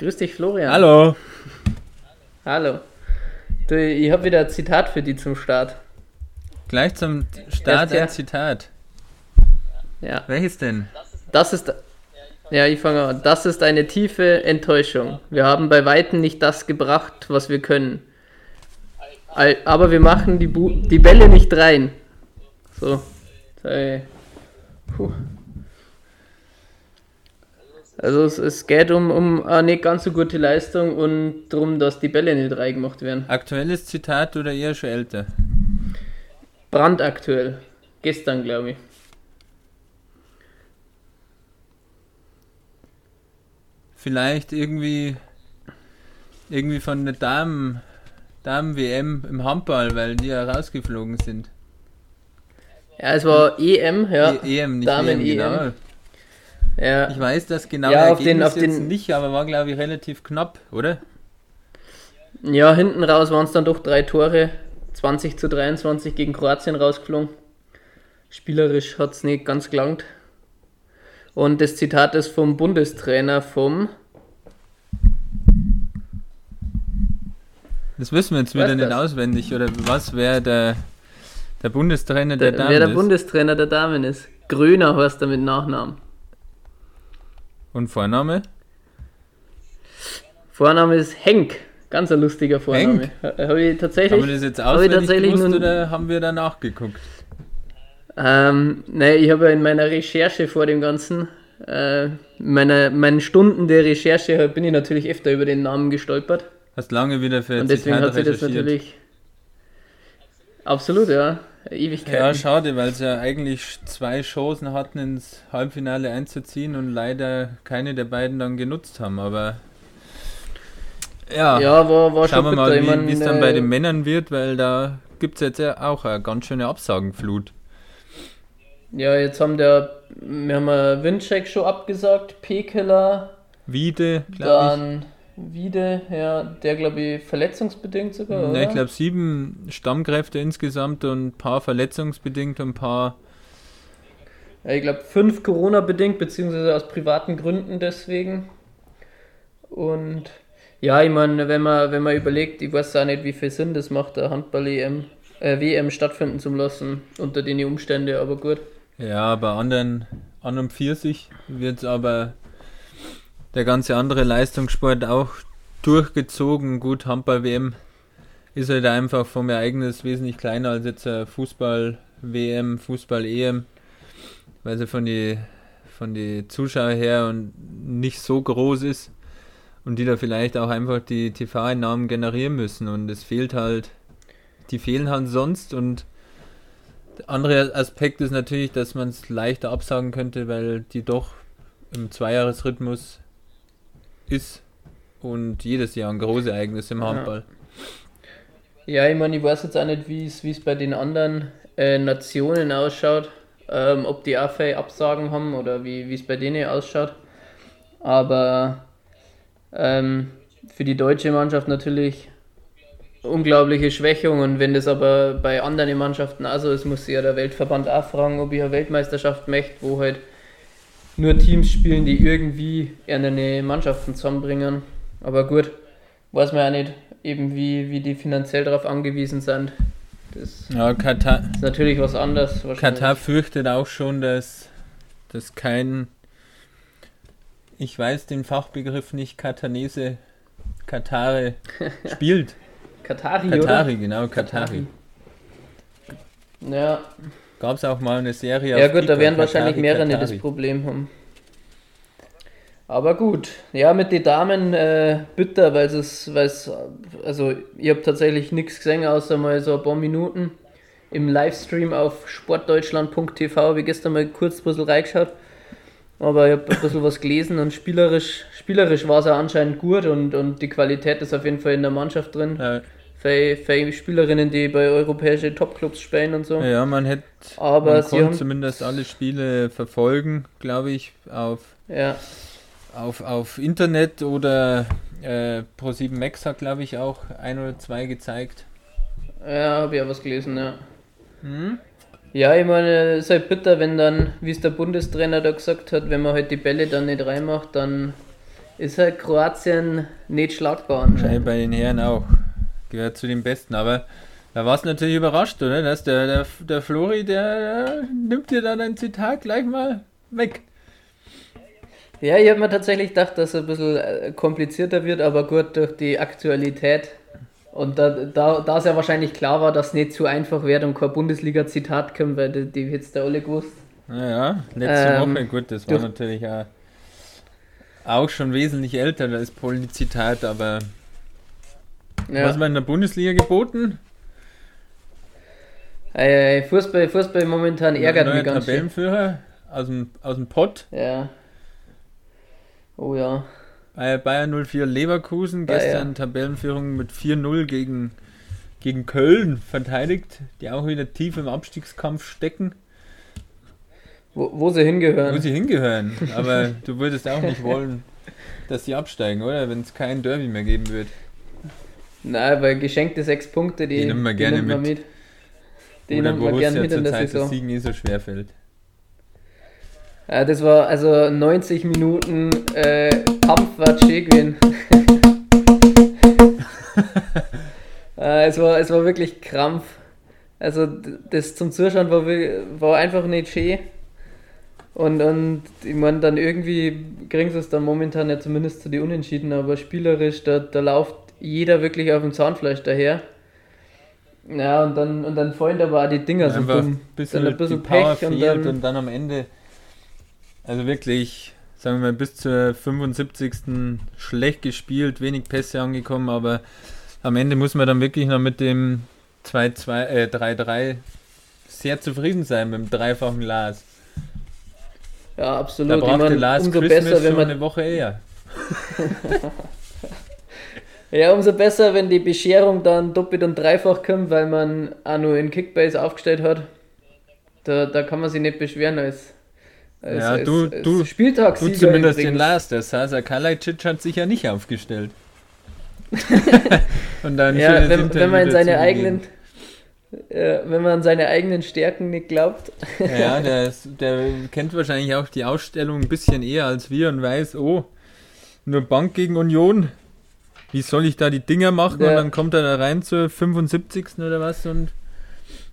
Grüß dich, Florian. Hallo. Hallo. Du, ich habe wieder ein Zitat für dich zum Start. Gleich zum Start ein Zitat. Ja. Welches denn? Das ist. Ja, ich fange an. Das ist eine tiefe Enttäuschung. Wir haben bei Weitem nicht das gebracht, was wir können. Aber wir machen die, Bu die Bälle nicht rein. So. Puh. Also es, es geht um, um eine nicht ganz so gute Leistung und darum, dass die Bälle nicht reingemacht werden. Aktuelles Zitat oder eher schon älter? Brandaktuell. Gestern, glaube ich. Vielleicht irgendwie irgendwie von der Damen Damen WM im Handball, weil die ja rausgeflogen sind. Ja, es war EM, ja. E EM, nicht Damen EM, genau. EM. Ja, Ich weiß das genaue Ja, auf den- Ergebnis auf jetzt den- nicht, aber war glaube ich relativ knapp, oder? ja hinten raus waren es dann doch drei Tore. 20 zu 23 gegen Kroatien rausgeflogen. Spielerisch hat es nicht ganz gelangt. Und das Zitat ist vom Bundestrainer vom. Das wissen wir jetzt wieder nicht das? auswendig, oder was wäre der, der Bundestrainer der, Der, Damen wer der ist? Bundestrainer der Damen ist. Gröner heißt er mit Nachnamen. Und Vorname? Vorname ist Henk. Ganz ein lustiger Vorname. Henk? Habe ich tatsächlich. Haben wir das jetzt auswendig tatsächlich gewusst nun- oder haben wir danach geguckt? Ähm, ne, ich habe ja in meiner Recherche vor dem Ganzen, äh, meiner, meinen Stunden der Recherche bin ich natürlich öfter über den Namen gestolpert. Hast lange wieder für Und deswegen Zitat hat sich das natürlich. Absolut, ja. Ewigkeit. Ja, schade, weil sie ja eigentlich zwei Chancen hatten, ins Halbfinale einzuziehen und leider keine der beiden dann genutzt haben. Aber ja, ja, war, war schauen wir mal, bitter. Ich wie es dann bei äh, den Männern wird, weil da gibt es jetzt ja auch eine ganz schöne Absagenflut. Ja, jetzt haben der, wir haben ja Windcheck schon abgesagt, Pekeler, Wiede, glaube dann Wiede, ja, der glaube ich verletzungsbedingt sogar, oder? Ne, ich glaube sieben Stammkräfte insgesamt und ein paar verletzungsbedingt und ein paar. Ja, ich glaube fünf Corona-bedingt, beziehungsweise aus privaten Gründen deswegen. Und ja, ich meine, wenn man, wenn man überlegt, ich weiß auch nicht, wie viel Sinn das macht, der Handball-EM, äh, WM stattfinden zu lassen unter den Umständen, aber gut. Ja, bei anderen, an und für sich wird aber der ganze andere Leistungssport auch durchgezogen. Gut, Handball-WM ist halt einfach vom Ereignis wesentlich kleiner als jetzt eine Fußball-WM, Fußball-EM, weil sie von die, von die Zuschauer her und nicht so groß ist und die da vielleicht auch einfach die TV-Einnahmen generieren müssen und es fehlt halt, die fehlen halt sonst und der andere Aspekt ist natürlich, dass man es leichter absagen könnte, weil die doch im Zweijahresrhythmus ist und jedes Jahr ein großes Ereignis im. Handball. Ja, ich meine, ich weiß jetzt auch nicht, wie es bei den anderen äh, Nationen ausschaut, ähm, ob die auch Absagen haben oder wie wie es bei denen ausschaut. Aber ähm, für die deutsche Mannschaft natürlich unglaubliche Schwächung und wenn das aber bei anderen Mannschaften also ist, muss sich ja der Weltverband auch fragen, ob ich eine Weltmeisterschaft möchte, wo halt nur Teams spielen, die irgendwie eine Mannschaften zusammenbringen. Aber gut, weiß man ja nicht, eben wie, wie die finanziell darauf angewiesen sind. Das Ja, Katar, ist natürlich was anderes. Katar fürchtet auch schon, dass, dass kein, ich weiß den Fachbegriff nicht, Katanese, Katare spielt. Katari, Katari, oder? genau, Katari. Ja, Gab es auch mal eine Serie ja gut, da Kika, werden wahrscheinlich Katari, mehrere Katari. das Problem haben. Aber gut, ja, mit den Damen äh, bitter, weil es, weil es, also ich habe tatsächlich nichts gesehen, außer mal so ein paar Minuten im Livestream auf sportdeutschland.tv, habe ich gestern mal kurz ein bisschen reingeschaut. Aber ich habe ein bisschen was gelesen und spielerisch, spielerisch war es ja anscheinend gut und, und die Qualität ist auf jeden Fall in der Mannschaft drin. Ja, Für, für Spielerinnen, die bei europäischen Topclubs spielen und so. ja, man hätte Aber man sie haben, zumindest alle Spiele verfolgen, glaube ich, auf, ja, auf, auf Internet oder äh, Pro7 Max hat, glaube ich, auch ein oder zwei gezeigt. ja, habe ich auch was gelesen, ja. Ja, ich meine, es ist halt bitter, wenn dann, wie es der Bundestrainer da gesagt hat, wenn man halt die Bälle dann nicht reinmacht, dann ist halt Kroatien nicht schlagbar anscheinend. bei den Herren auch. Gehört zu den Besten. Aber da warst du natürlich überrascht, oder? Dass der, der, der Flori, der, der nimmt dir da dein Zitat gleich mal weg. Ja, ich habe mir tatsächlich gedacht, dass es ein bisschen äh, komplizierter wird, aber gut durch die Aktualität. Und da, da, da es ja wahrscheinlich klar war, dass es nicht zu einfach wird und kein Bundesliga-Zitat kommt, weil die, die jetzt da alle gewusst. Naja, letzte Ähm, Woche, gut, das war natürlich auch, auch schon wesentlich älter als Poli-Zitat, aber Ja. was war in der Bundesliga geboten? Ei, ei, Fußball, Fußball momentan ärgert Neuer mich ganz schön. Tabellenführer aus dem, aus dem Pott. Ja. Oh ja. Bei Bayern 04 Leverkusen, Bayer. gestern Tabellenführung mit 4-0 gegen, gegen Köln verteidigt, die auch wieder tief im Abstiegskampf stecken, Wo, wo sie hingehören. wo sie hingehören. Aber du würdest auch nicht wollen, dass sie absteigen, oder? Wenn es kein Derby mehr geben wird. Nein, weil geschenkte sechs Punkte, die, Die nimmt man gerne nimmt mit. mit. Die oder man Borussia gerne mit in der Zeit Saison. Siegen eh so schwer fällt. Ja, das war also 90 Minuten äh, Kampf war gewesen. äh, es, war, es war wirklich Krampf. Also das zum Zuschauen war, war einfach nicht schön. Und, und ich meine, dann irgendwie kriegen sie es dann momentan ja zumindest zu die Unentschieden, aber spielerisch, da, da läuft jeder wirklich auf dem Zahnfleisch daher. Ja, und dann, und dann fallen aber auch die Dinger so dumm. ein bisschen, Dann ein bisschen Pech und dann- und dann am Ende, also wirklich, sagen wir mal, bis zur 75. schlecht gespielt, wenig Pässe angekommen, aber am Ende muss man dann wirklich noch mit dem 2-2, äh, 3-3 sehr zufrieden sein mit dem dreifachen Lars. Ja, Da absolut. Ich mein, Lars umso Christmas besser, wenn schon man eine Woche eher. Ja, umso besser, wenn die Bescherung dann doppelt und dreifach kommt, weil man auch nur in Kickbase aufgestellt hat. Da, da kann man sich nicht beschweren als, als, Ja, als, du- als du- Du Spieltagssieger zumindest den. Lars, der Sasa Kalajdzic hat sich ja nicht aufgestellt. und dann Ja, wenn, wenn man in seine eigenen äh, wenn man an seine eigenen Stärken nicht glaubt. Ja, der, ist, der kennt wahrscheinlich auch die Ausstellung ein bisschen eher als wir und weiß, oh, nur Bank gegen Union. Wie soll ich da die Dinger machen? Ja. Und dann kommt er da rein zur 75. oder was und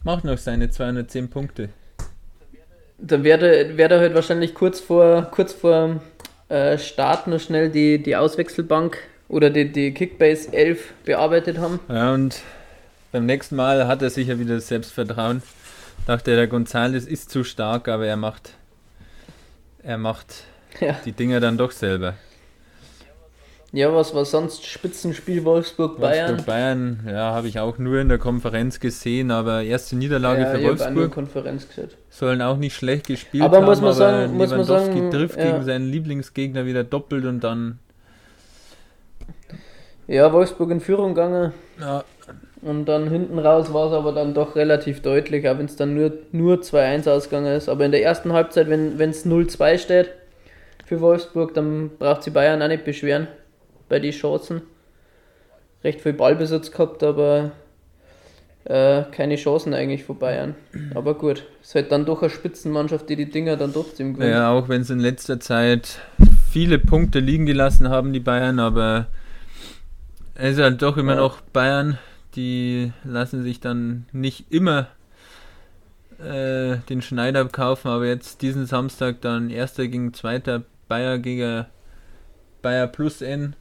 macht noch seine 210 Punkte. Dann werde werde halt wahrscheinlich kurz vor kurz vor äh, Start noch schnell die, die Auswechselbank oder die, die Kickbase 11 bearbeitet haben. Ja, und beim nächsten Mal hat er sicher wieder das Selbstvertrauen. Dachte, der Gonzales ist zu stark, aber er macht, er macht Ja. die Dinger dann doch selber. Ja, was war sonst Spitzenspiel Wolfsburg Bayern? Wolfsburg Bayern, ja, habe ich auch nur in der Konferenz gesehen, aber erste Niederlage ja, für Wolfsburg. Konferenz geschaut. Sollen auch nicht schlecht gespielt Aber haben, muss man aber sagen- muss man Lewandowski sagen, trifft ja. gegen seinen Lieblingsgegner wieder doppelt und dann Ja, Wolfsburg in Führung gegangen ja, und dann hinten raus war es aber dann doch relativ deutlich, auch wenn es dann nur, nur 2-1 ausgegangen ist. Aber in der ersten Halbzeit, wenn es 0-2 steht für Wolfsburg, dann braucht sie Bayern auch nicht beschweren bei den Chancen. Recht viel Ballbesitz gehabt, aber äh, keine Chancen eigentlich von Bayern. Aber gut, ist halt dann doch eine Spitzenmannschaft, die die Dinger dann trotzdem gewinnt. ja, auch wenn sie in letzter Zeit viele Punkte liegen gelassen haben, die Bayern, aber es ist halt doch immer Ja. noch Bayern, die lassen sich dann nicht immer äh, den Schneider kaufen, aber jetzt diesen Samstag dann erster gegen zweiter Bayer gegen Bayer plus N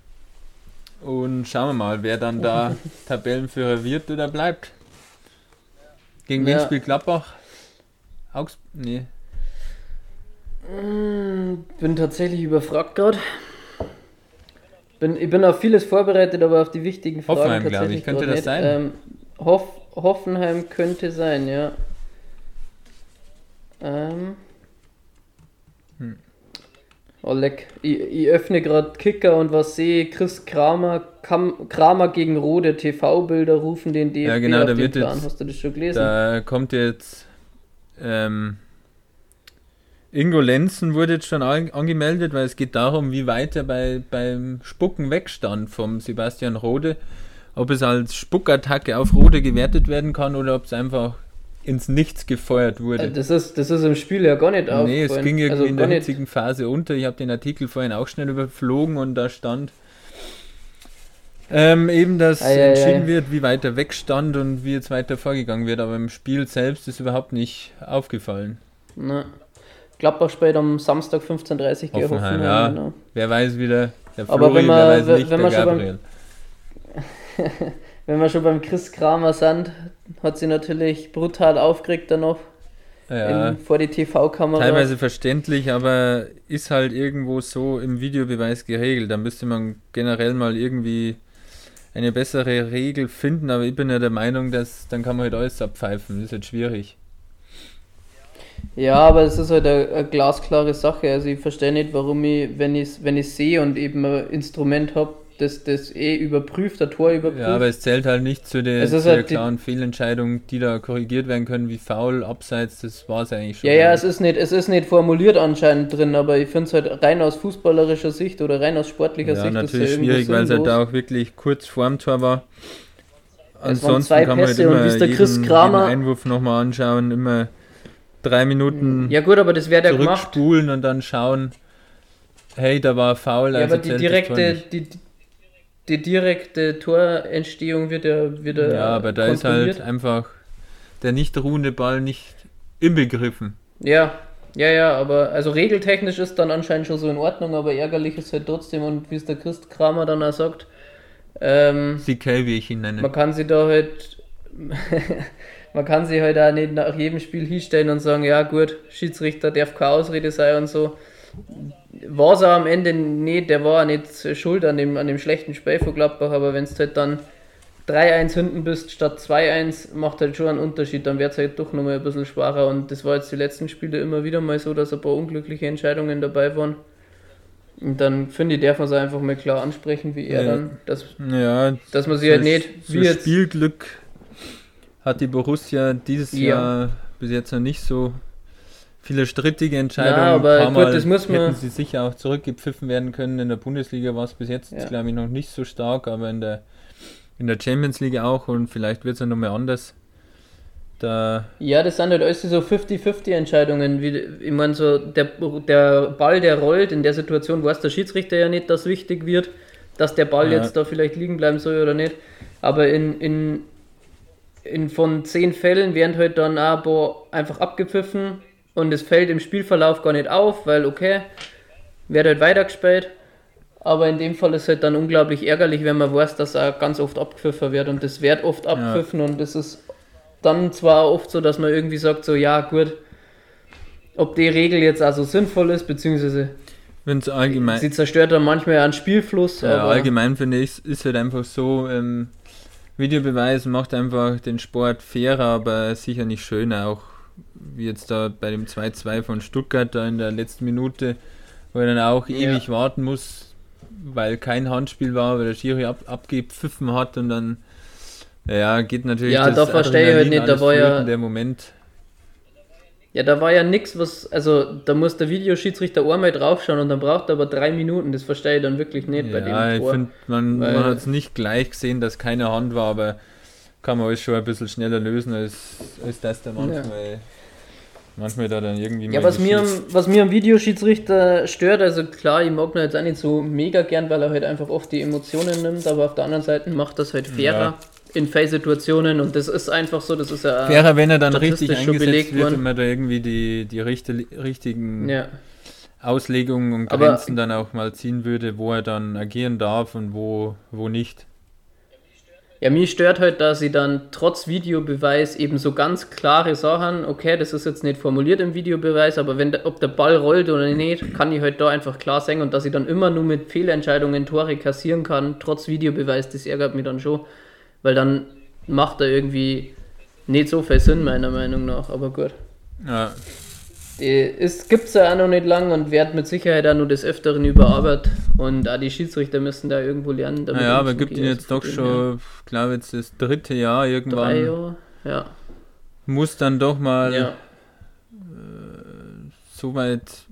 und schauen wir mal, wer dann da Tabellenführer wird oder bleibt. Gegen wen Ja. spielt Gladbach? Augs nee. Mm, Bin tatsächlich überfragt gerade. Bin, ich bin auf vieles vorbereitet, aber auf die wichtigen Fragen Hoffenheim, tatsächlich ich. Könnte das nicht. sein? Ähm, Hoff, Hoffenheim könnte sein, ja. Ähm. Oh leck. Ich, ich öffne gerade Kicker und was sehe, Chris Kramer, Kam, Kramer gegen Rode TV-Bilder rufen den DFB Ja, genau, auf da wird Plan. jetzt- Hast du das schon gelesen? Da kommt jetzt ähm, Ingo Lenzen wurde jetzt schon an, angemeldet, weil es geht darum, wie weit er bei, beim Spucken wegstand vom Sebastian Rode. Ob es als Spuckattacke auf Rode gewertet werden kann oder ob es einfach ins Nichts gefeuert wurde. Äh, Das ist, das ist im Spiel ja gar nicht Nee, es aufgefallen. ging irgendwie also in der hitzigen Phase unter. Ich habe den Artikel vorhin auch schnell überflogen und da stand ähm, eben, dass Ei, ei, entschieden ei. wird, wie weiter weg stand und wie jetzt weiter vorgegangen wird. Aber im Spiel selbst ist überhaupt nicht aufgefallen. Na. Gladbach spielt am Samstag 15.30 Uhr Hoffenheim, ja. genau. Wer weiß wieder, der Aber wenn Flori, man- wer weiß nicht, wenn der man schon beim- Gabriel. Wenn wir schon beim Chris Kramer sind, hat sie natürlich brutal aufgeregt dann noch Ja, in, vor die TV-Kamera. teilweise verständlich, aber ist halt irgendwo so im Videobeweis geregelt. Da müsste man generell mal irgendwie eine bessere Regel finden, aber ich bin ja der Meinung, dass dann kann man halt alles abpfeifen. Das ist jetzt schwierig. Ja, aber es ist halt eine, eine glasklare Sache. Also ich verstehe nicht, warum ich, wenn ich wenn ich sehe und eben ein Instrument habe, das das eh überprüft, ein Tor überprüft. Ja, aber es zählt halt nicht zu der, der halt die- klaren Fehlentscheidung, die da korrigiert werden können, wie faul, abseits, das war es eigentlich schon. ja, ja, es ist nicht, es ist nicht formuliert anscheinend drin, aber ich finde es halt rein aus fußballerischer Sicht oder rein aus sportlicher ja, Sicht natürlich ja schwierig, weil es halt da auch wirklich kurz vorm Tor war. Es waren Ansonsten zwei kann man halt Pässe und immer der jeden, Chris Kramer- jeden Einwurf nochmal anschauen, immer drei Minuten Ja gut, aber das wäre der gemacht. und dann schauen, hey, da war faul, Ja, also aber die direkte, die, die direkte Torentstehung wird ja wieder. Ja, aber da ist halt einfach der nicht ruhende Ball nicht inbegriffen. Ja, ja, ja, aber also regeltechnisch ist dann anscheinend schon so in Ordnung, aber ärgerlich ist halt trotzdem und wie es der Christ Kramer dann auch sagt, ähm, CK, wie ich ihn nenne. man kann sie da halt. man kann sie halt auch nicht nach jedem Spiel hinstellen und sagen, ja gut, Schiedsrichter darf keine Ausrede sein und so. War es am Ende nicht, der war auch nicht schuld an dem, an dem schlechten Spiel von Gladbach, aber wenn es halt dann 3-1 hinten bist statt 2-1, macht halt schon einen Unterschied, dann wird es halt doch nochmal ein bisschen schwacher und das war jetzt die letzten Spiele immer wieder mal so, dass ein paar unglückliche Entscheidungen dabei waren. Und dann finde ich, darf man es einfach mal klar ansprechen, wie er Ja. dann, dass, Ja, dass man sich halt nicht, so wie jetzt, Spielglück hat die Borussia dieses Ja. Jahr bis jetzt noch nicht so viele strittige Entscheidungen. Na, aber gut, Mal das muss man- hätten sie sicher auch zurückgepfiffen werden können. In der Bundesliga war es bis jetzt, Ja. glaube ich, noch nicht so stark, aber in der, in der Champions League auch und vielleicht wird es ja nochmal anders. Da, Ja, das sind halt alles so 50-50 Entscheidungen. Wie, ich meine, so der, der Ball, der rollt, in der Situation weiß der Schiedsrichter ja nicht, dass wichtig wird, dass der Ball Ja. jetzt da vielleicht liegen bleiben soll oder nicht. Aber in, in, in von zehn Fällen werden halt dann paar einfach abgepfiffen und es fällt im Spielverlauf gar nicht auf, weil okay, wird halt weitergespielt. Aber in dem Fall ist halt dann unglaublich ärgerlich, wenn man weiß, dass auch ganz oft abgepfiffen wird und das wird oft abgepfiffen und das ist dann zwar oft so, dass man irgendwie sagt, so ja gut, ob die Regel jetzt also sinnvoll ist, beziehungsweise wenn es allgemein, sie zerstört dann manchmal einen Spielfluss, ja, aber allgemein finde ich, ist halt einfach so, ähm, Videobeweis macht einfach den Sport fairer, aber sicher nicht schöner. Auch wie jetzt da bei dem 2-2 von Stuttgart da in der letzten Minute, wo er dann auch Ja. ewig warten muss, weil kein Handspiel war, weil der Schiri ab, abgepfiffen hat und dann ja, geht natürlich Ja, da verstehe ich halt nicht, da war ja- der Moment. ja, da war ja nichts, was, also da muss der Videoschiedsrichter einmal draufschauen und dann braucht er aber drei Minuten, das verstehe ich dann wirklich nicht bei Ja, dem ich Tor. finde, man, man hat es nicht gleich gesehen, dass keine Hand war, aber kann man alles schon ein bisschen schneller lösen, als, als das da manchmal, manchmal da dann irgendwie Ja, was mir, am- was mir am Videoschiedsrichter stört, also klar, ich mag ihn jetzt auch nicht so mega gern, weil er halt einfach oft die Emotionen nimmt, aber auf der anderen Seite macht das halt fairer Ja. in Face-Situationen und das ist einfach so, das ist ja. Wäre, wenn er dann richtig eingesetzt wird worden. und man da irgendwie die, die richte, richtigen ja. Auslegungen und Aber- Grenzen dann auch mal ziehen würde, wo er dann agieren darf und wo, wo nicht. Ja, mich stört halt, dass sie dann trotz Videobeweis eben so ganz klare Sachen, okay, das ist jetzt nicht formuliert im Videobeweis, aber wenn ob der Ball rollt oder nicht, kann ich halt da einfach klar sagen und dass ich dann immer nur mit Fehlentscheidungen Tore kassieren kann, trotz Videobeweis, das ärgert mich dann schon, weil dann macht er irgendwie nicht so viel Sinn, meiner Meinung nach, aber gut. Ja, Es gibt es ja auch noch nicht lang und wird mit Sicherheit auch nur des Öfteren überarbeitet und auch die Schiedsrichter müssen da irgendwo lernen. damit naja, aber gibt ihn jetzt doch schon, ich glaube jetzt das dritte Jahr irgendwann. Drei Jahre, ja. Muss dann doch mal ja. so weit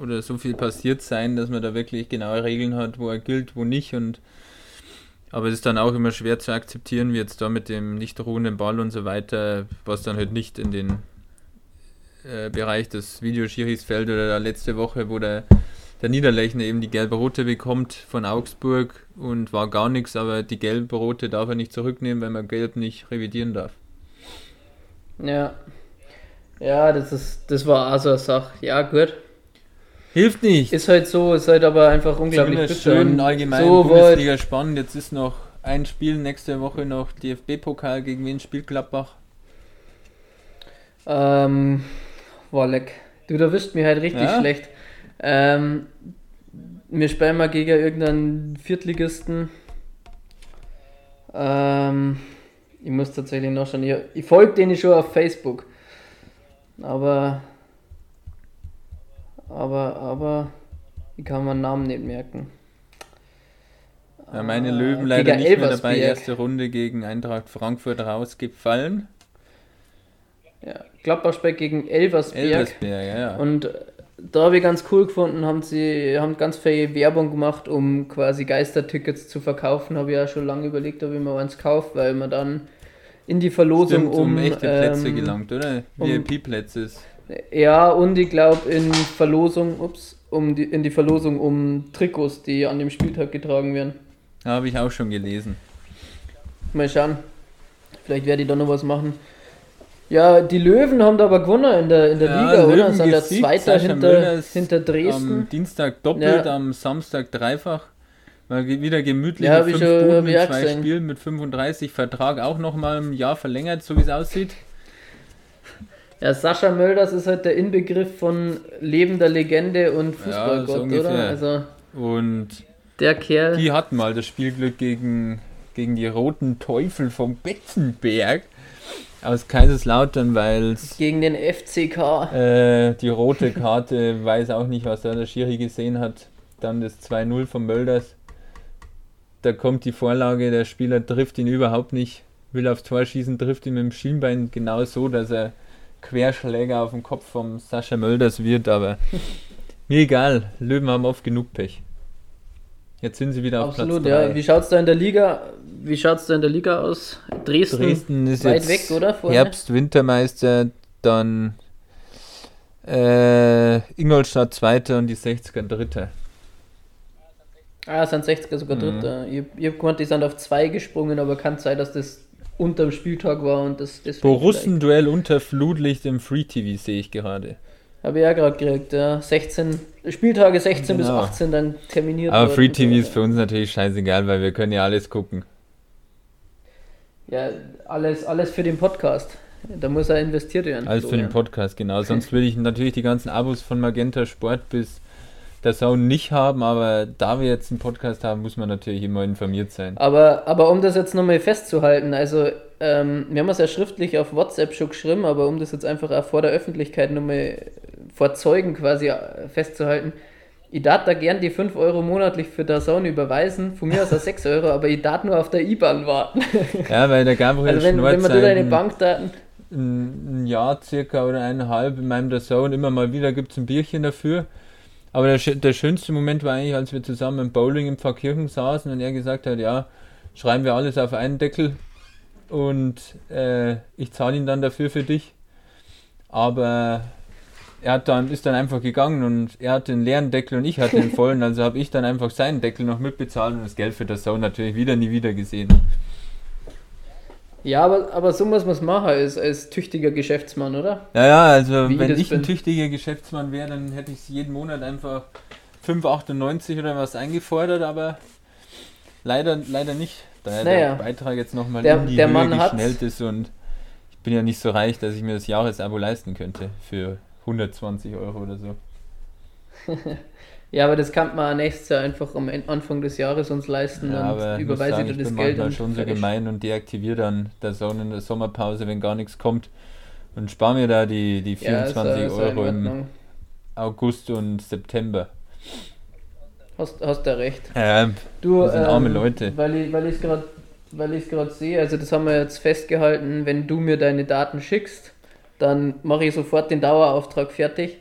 oder so viel passiert sein, dass man da wirklich genaue Regeln hat, wo er gilt, wo nicht und Aber es ist dann auch immer schwer zu akzeptieren, wie jetzt da mit dem nicht ruhenden Ball und so weiter, was dann halt nicht in den äh, Bereich des Videoschiris fällt oder letzte Woche, wo der, der Niederlechner eben die gelbe Rote bekommt von Augsburg und war gar nichts, aber die gelbe Rote darf er nicht zurücknehmen, weil man gelb nicht revidieren darf. Ja. Ja, das ist, das war also eine Sache. Ja, gut. Hilft nicht. Ist halt so, ist halt aber einfach unglaublich bitter. schön allgemein so Bundesliga weit. spannend. Jetzt ist noch ein Spiel, nächste Woche noch DFB-Pokal. Gegen wen spielt Gladbach? Ähm, war leck. Du, da wisst mich halt richtig ja? schlecht. Ähm, wir spielen mal gegen irgendeinen Viertligisten. Ähm, ich muss tatsächlich noch schon. Ich, ich folge denen schon auf Facebook. Aber. Aber, aber. Ich kann meinen Namen nicht merken. Ja, meine Löwen äh, leider nicht mehr dabei. Erste Runde gegen Eintracht Frankfurt rausgefallen. Ja, Gladbach spielt gegen Elversberg. Elversberg, ja, ja. Und da habe ich ganz cool gefunden, haben sie haben ganz viel Werbung gemacht, um quasi Geistertickets zu verkaufen. Habe ich ja schon lange überlegt, ob ich mir eins kaufe, weil man dann in die Verlosung Stimmt, um, um echte Plätze ähm, gelangt, oder? VIP-Plätze. Ja, und ich glaube in Verlosung, ups, um die, in die Verlosung um Trikots, die an dem Spieltag getragen werden. Habe ich auch schon gelesen. Mal schauen. Vielleicht werde ich da noch was machen. Ja, die Löwen haben da aber gewonnen in der, in der ja, Liga, Löwen oder? Sind der Zweiter hinter, hinter Dresden. Am Dienstag doppelt, ja. am Samstag dreifach. Mal wieder gemütlich ja, fünf schon, Buden in zwei gesehen. Spielen mit 35 Vertrag auch noch mal ein Jahr verlängert, so wie es aussieht. Ja, Sascha Mölders ist halt der Inbegriff von lebender Legende und Fußballgott, ja, so oder? Also und der Kerl. Die hatten mal das Spielglück gegen, gegen die Roten Teufel vom Betzenberg aus Kaiserslautern, weil es. Gegen den FCK. Äh, die rote Karte, weiß auch nicht, was da der Schiri gesehen hat. Dann das 2-0 von Mölders. Da kommt die Vorlage, der Spieler trifft ihn überhaupt nicht, will aufs Tor schießen, trifft ihn mit dem Schienbein genau so, dass er Querschläger auf dem Kopf vom Sascha Mölders wird, aber mir egal, Löwen haben oft genug Pech. Jetzt sind sie wieder auf Absolut, Platz 3. ja. Wie schaut es da in der Liga? Wie schaut's da in der Liga aus? Dresden, Dresden ist weit weg, oder? Vorne? Herbst, Wintermeister, dann äh, Ingolstadt Zweiter und die 60er Dritter. Ah, es sind 60er sogar mhm. Dritter. Ich, ich habe gemeint, die sind auf zwei gesprungen, aber kann sein, dass das unter dem Spieltag war und das. Borussen-Duell unter Flutlicht im Free TV sehe ich gerade. Habe ich ja gerade gekriegt, ja. 16, Spieltage 16 genau. bis 18 dann terminiert. Aber Free TV ist für uns natürlich scheißegal, weil wir können ja alles gucken. Ja, alles, alles für den Podcast. Da muss er investiert werden. Alles so, für ja. den Podcast, genau. Sonst würde ich natürlich die ganzen Abos von Magenta Sport bis der Sound nicht haben, aber da wir jetzt einen Podcast haben, muss man natürlich immer informiert sein. Aber, aber um das jetzt nochmal festzuhalten, also ähm, wir haben es ja schriftlich auf WhatsApp schon geschrieben, aber um das jetzt einfach auch vor der Öffentlichkeit nochmal vor Zeugen quasi äh, festzuhalten, ich darf da gern die 5 Euro monatlich für der Zone überweisen, von mir aus auch 6 Euro, aber ich darf nur auf der IBAN warten. Ja, weil der Gabriel Also wenn, wenn man da deine Bankdaten... Ein Jahr circa oder eineinhalb in meinem der Zone immer mal wieder gibt es ein Bierchen dafür. Aber der, der schönste Moment war eigentlich, als wir zusammen im Bowling im Pfarrkirchen saßen und er gesagt hat, ja, schreiben wir alles auf einen Deckel und äh, ich zahle ihn dann dafür für dich. Aber er hat dann, ist dann einfach gegangen und er hat den leeren Deckel und ich hatte den vollen, also habe ich dann einfach seinen Deckel noch mitbezahlt und das Geld für das Sau natürlich wieder nie wieder gesehen. Ja, aber, aber so muss man es machen als, als tüchtiger Geschäftsmann, oder? Ja, ja, also Wie wenn ich bin. ein tüchtiger Geschäftsmann wäre, dann hätte ich jeden Monat einfach 5,98 oder was eingefordert, aber leider, leider nicht. Daher naja, der Beitrag jetzt nochmal in die der Höhe Mann geschnellt ist und ich bin ja nicht so reich, dass ich mir das Jahresabo leisten könnte für 120 Euro oder so. ja, aber das kann man nächstes Jahr einfach am Anfang des Jahres uns leisten ja, und überweise dir das Geld. Ich schon so gemein und deaktiviere dann der Sonne in der Sommerpause, wenn gar nichts kommt und spare mir da die, die 24 ja, Euro im August und September. Hast, hast du recht. Ja, du, das sind arme ähm, Leute. Weil ich es weil ich es gerade sehe, also das haben wir jetzt festgehalten, wenn du mir deine Daten schickst, dann mache ich sofort den Dauerauftrag fertig.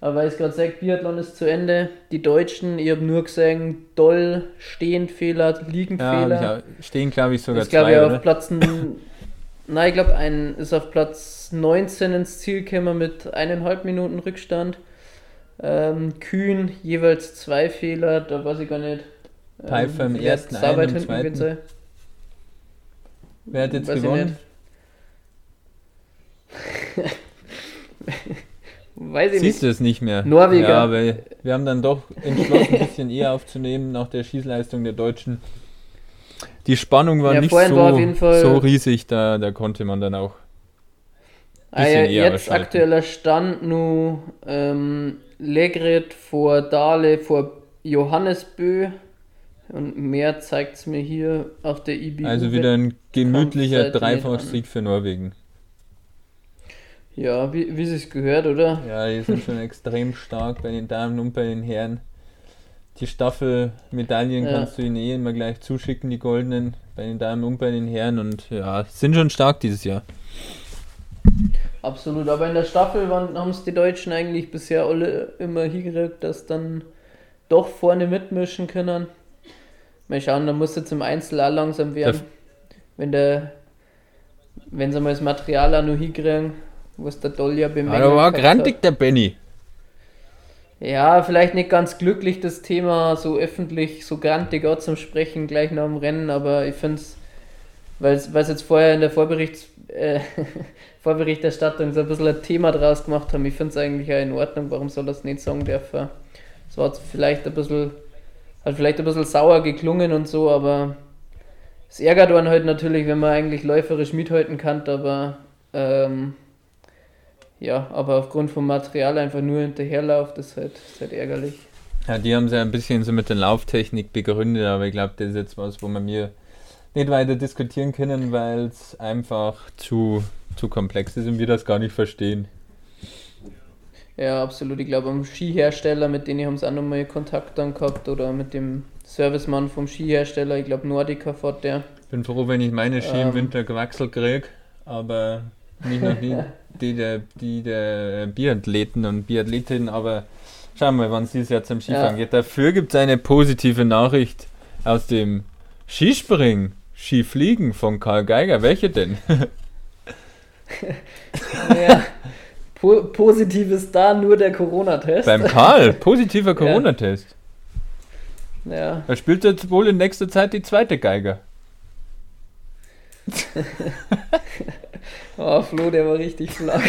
Aber weil ich gerade sage, Biathlon ist zu Ende. Die Deutschen, ich habe nur gesehen, Doll, Stehendfehler, Liegenfehler. Ja, ich, stehen glaube ich sogar ich glaube, zwei, oder? auf Platz. Nein, ich glaube, ein ist auf Platz 19 ins Ziel gekommen mit eineinhalb Minuten Rückstand. Ähm, Kühn jeweils zwei Fehler, da weiß ich gar nicht. ähm, Pfeiffer im ersten, einen im zweiten. Wer hat jetzt Weiß ich gewonnen? Weiß ich Siehst nicht. du es nicht mehr? Norweger. Ja, aber wir haben dann doch entschlossen, ein bisschen eher aufzunehmen nach der Schießleistung der Deutschen. Die Spannung war Ja, nicht so, war so riesig, da, da konnte man dann auch. Ah, ja, jetzt aktueller Stand nur ähm, Legret vor Dale vor Johannesbö und mehr zeigt es mir hier auf der IBU. Also wieder ein gemütlicher Kampfseite Dreifachsieg für Norwegen. Ja, wie, wie es gehört, oder? Ja, die sind schon extrem stark bei den Damen und bei den Herren. Die Staffelmedaillen Ja. kannst du ihnen eh immer gleich zuschicken, die goldenen, bei den Damen und bei den Herren. Und ja, sind schon stark dieses Jahr. Absolut, aber in der Staffel haben es die Deutschen eigentlich bisher alle immer hingekriegt, dass dann doch vorne mitmischen können. Mal schauen, da muss jetzt im Einzel auch langsam werden. Wenn der, wenn sie mal das Material auch noch hinkriegen, was der Doll ja bemängelt Aber war gehabt grantig der Benny. Ja, vielleicht nicht ganz glücklich, das Thema so öffentlich, so grantig auch zum Sprechen gleich nach dem Rennen, aber ich finde es, weil es jetzt vorher in der Vorberichts, äh, Vorberichterstattung so ein bisschen ein Thema draus gemacht haben, ich finde es eigentlich auch in Ordnung, warum soll das nicht sagen dürfen. Es war vielleicht ein bisschen, hat vielleicht ein bisschen sauer geklungen und so, aber es ärgert einen halt natürlich, wenn man eigentlich läuferisch mithalten kann, aber ähm, ja, aber aufgrund vom Material einfach nur hinterherläuft, ist halt, ist halt ärgerlich. Ja, die haben sie ein bisschen so mit der Lauftechnik begründet, aber ich glaube, das ist jetzt was, wo wir mir nicht weiter diskutieren können, weil es einfach zu, zu komplex ist und wir das gar nicht verstehen. Ja, absolut. Ich glaube, am Skihersteller, mit denen haben sie auch nochmal Kontakt dann gehabt oder mit dem Servicemann vom Skihersteller, ich glaube Nordica fährt der. Bin froh, wenn ich meine Ski im Ähm. Winter gewachselt kriege, aber nicht noch die, die, der, die der Biathleten und Biathletinnen, aber schauen wir, wann es dieses Jahr zum Skifahren Ja. geht. Dafür gibt es eine positive Nachricht aus dem Skispringen, Skifliegen von Karl Geiger. Welche denn? Ja. Po positiv ist da nur der Corona-Test. Beim Karl, positiver Corona-Test. Ja, Er spielt jetzt wohl in nächster Zeit die zweite Geiger. oh, Flo, der war richtig flach.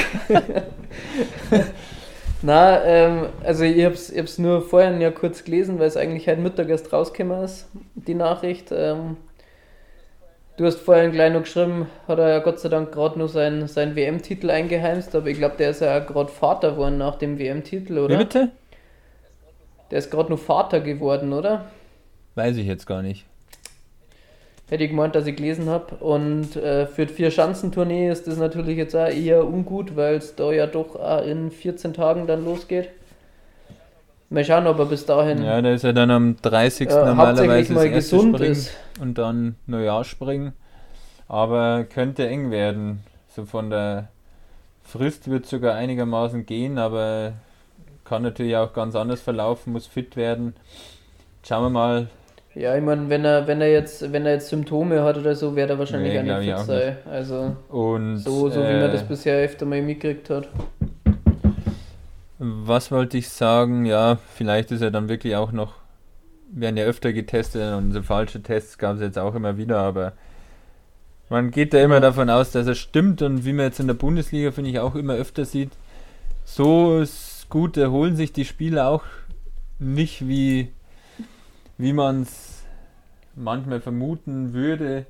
Na, ähm, also ich hab's, ich hab's nur vorhin ja kurz gelesen, weil es eigentlich heute Mittag erst rausgekommen ist, die Nachricht. Ähm, du hast vorhin gleich noch geschrieben, hat er ja Gott sei Dank gerade nur seinen, seinen WM-Titel eingeheimst, aber ich glaube, der ist ja gerade Vater geworden nach dem WM-Titel, Wie oder? bitte? Der ist gerade nur Vater geworden, oder? Weiß ich jetzt gar nicht. Hätte ich gemeint, dass ich gelesen habe. Und äh, für die Vier-Schanzentournee ist das natürlich jetzt auch eher ungut, weil es da ja doch in 14 Tagen dann losgeht. Mal schauen, ob er bis dahin Ja, da ist er dann am 30. äh, normalerweise mal gesund Springen ist. und dann Neujahrspringen. Aber könnte eng werden. So von der Frist wird sogar einigermaßen gehen, aber kann natürlich auch ganz anders verlaufen, muss fit werden. Schauen wir mal. Ja, ich meine, wenn er, wenn er jetzt, wenn er jetzt Symptome hat oder so, wird er wahrscheinlich Nee, auch nicht ich fit auch sein. Also Und so, so wie äh, man das bisher öfter mal mitgekriegt hat. Was wollte ich sagen? Ja, vielleicht ist er dann wirklich auch noch, werden ja öfter getestet und so falsche Tests gab es jetzt auch immer wieder, aber man geht da immer davon aus, dass er stimmt und wie man jetzt in der Bundesliga, finde ich, auch immer öfter sieht, so s- gut erholen sich die Spieler auch nicht, wie, wie man es manchmal vermuten würde,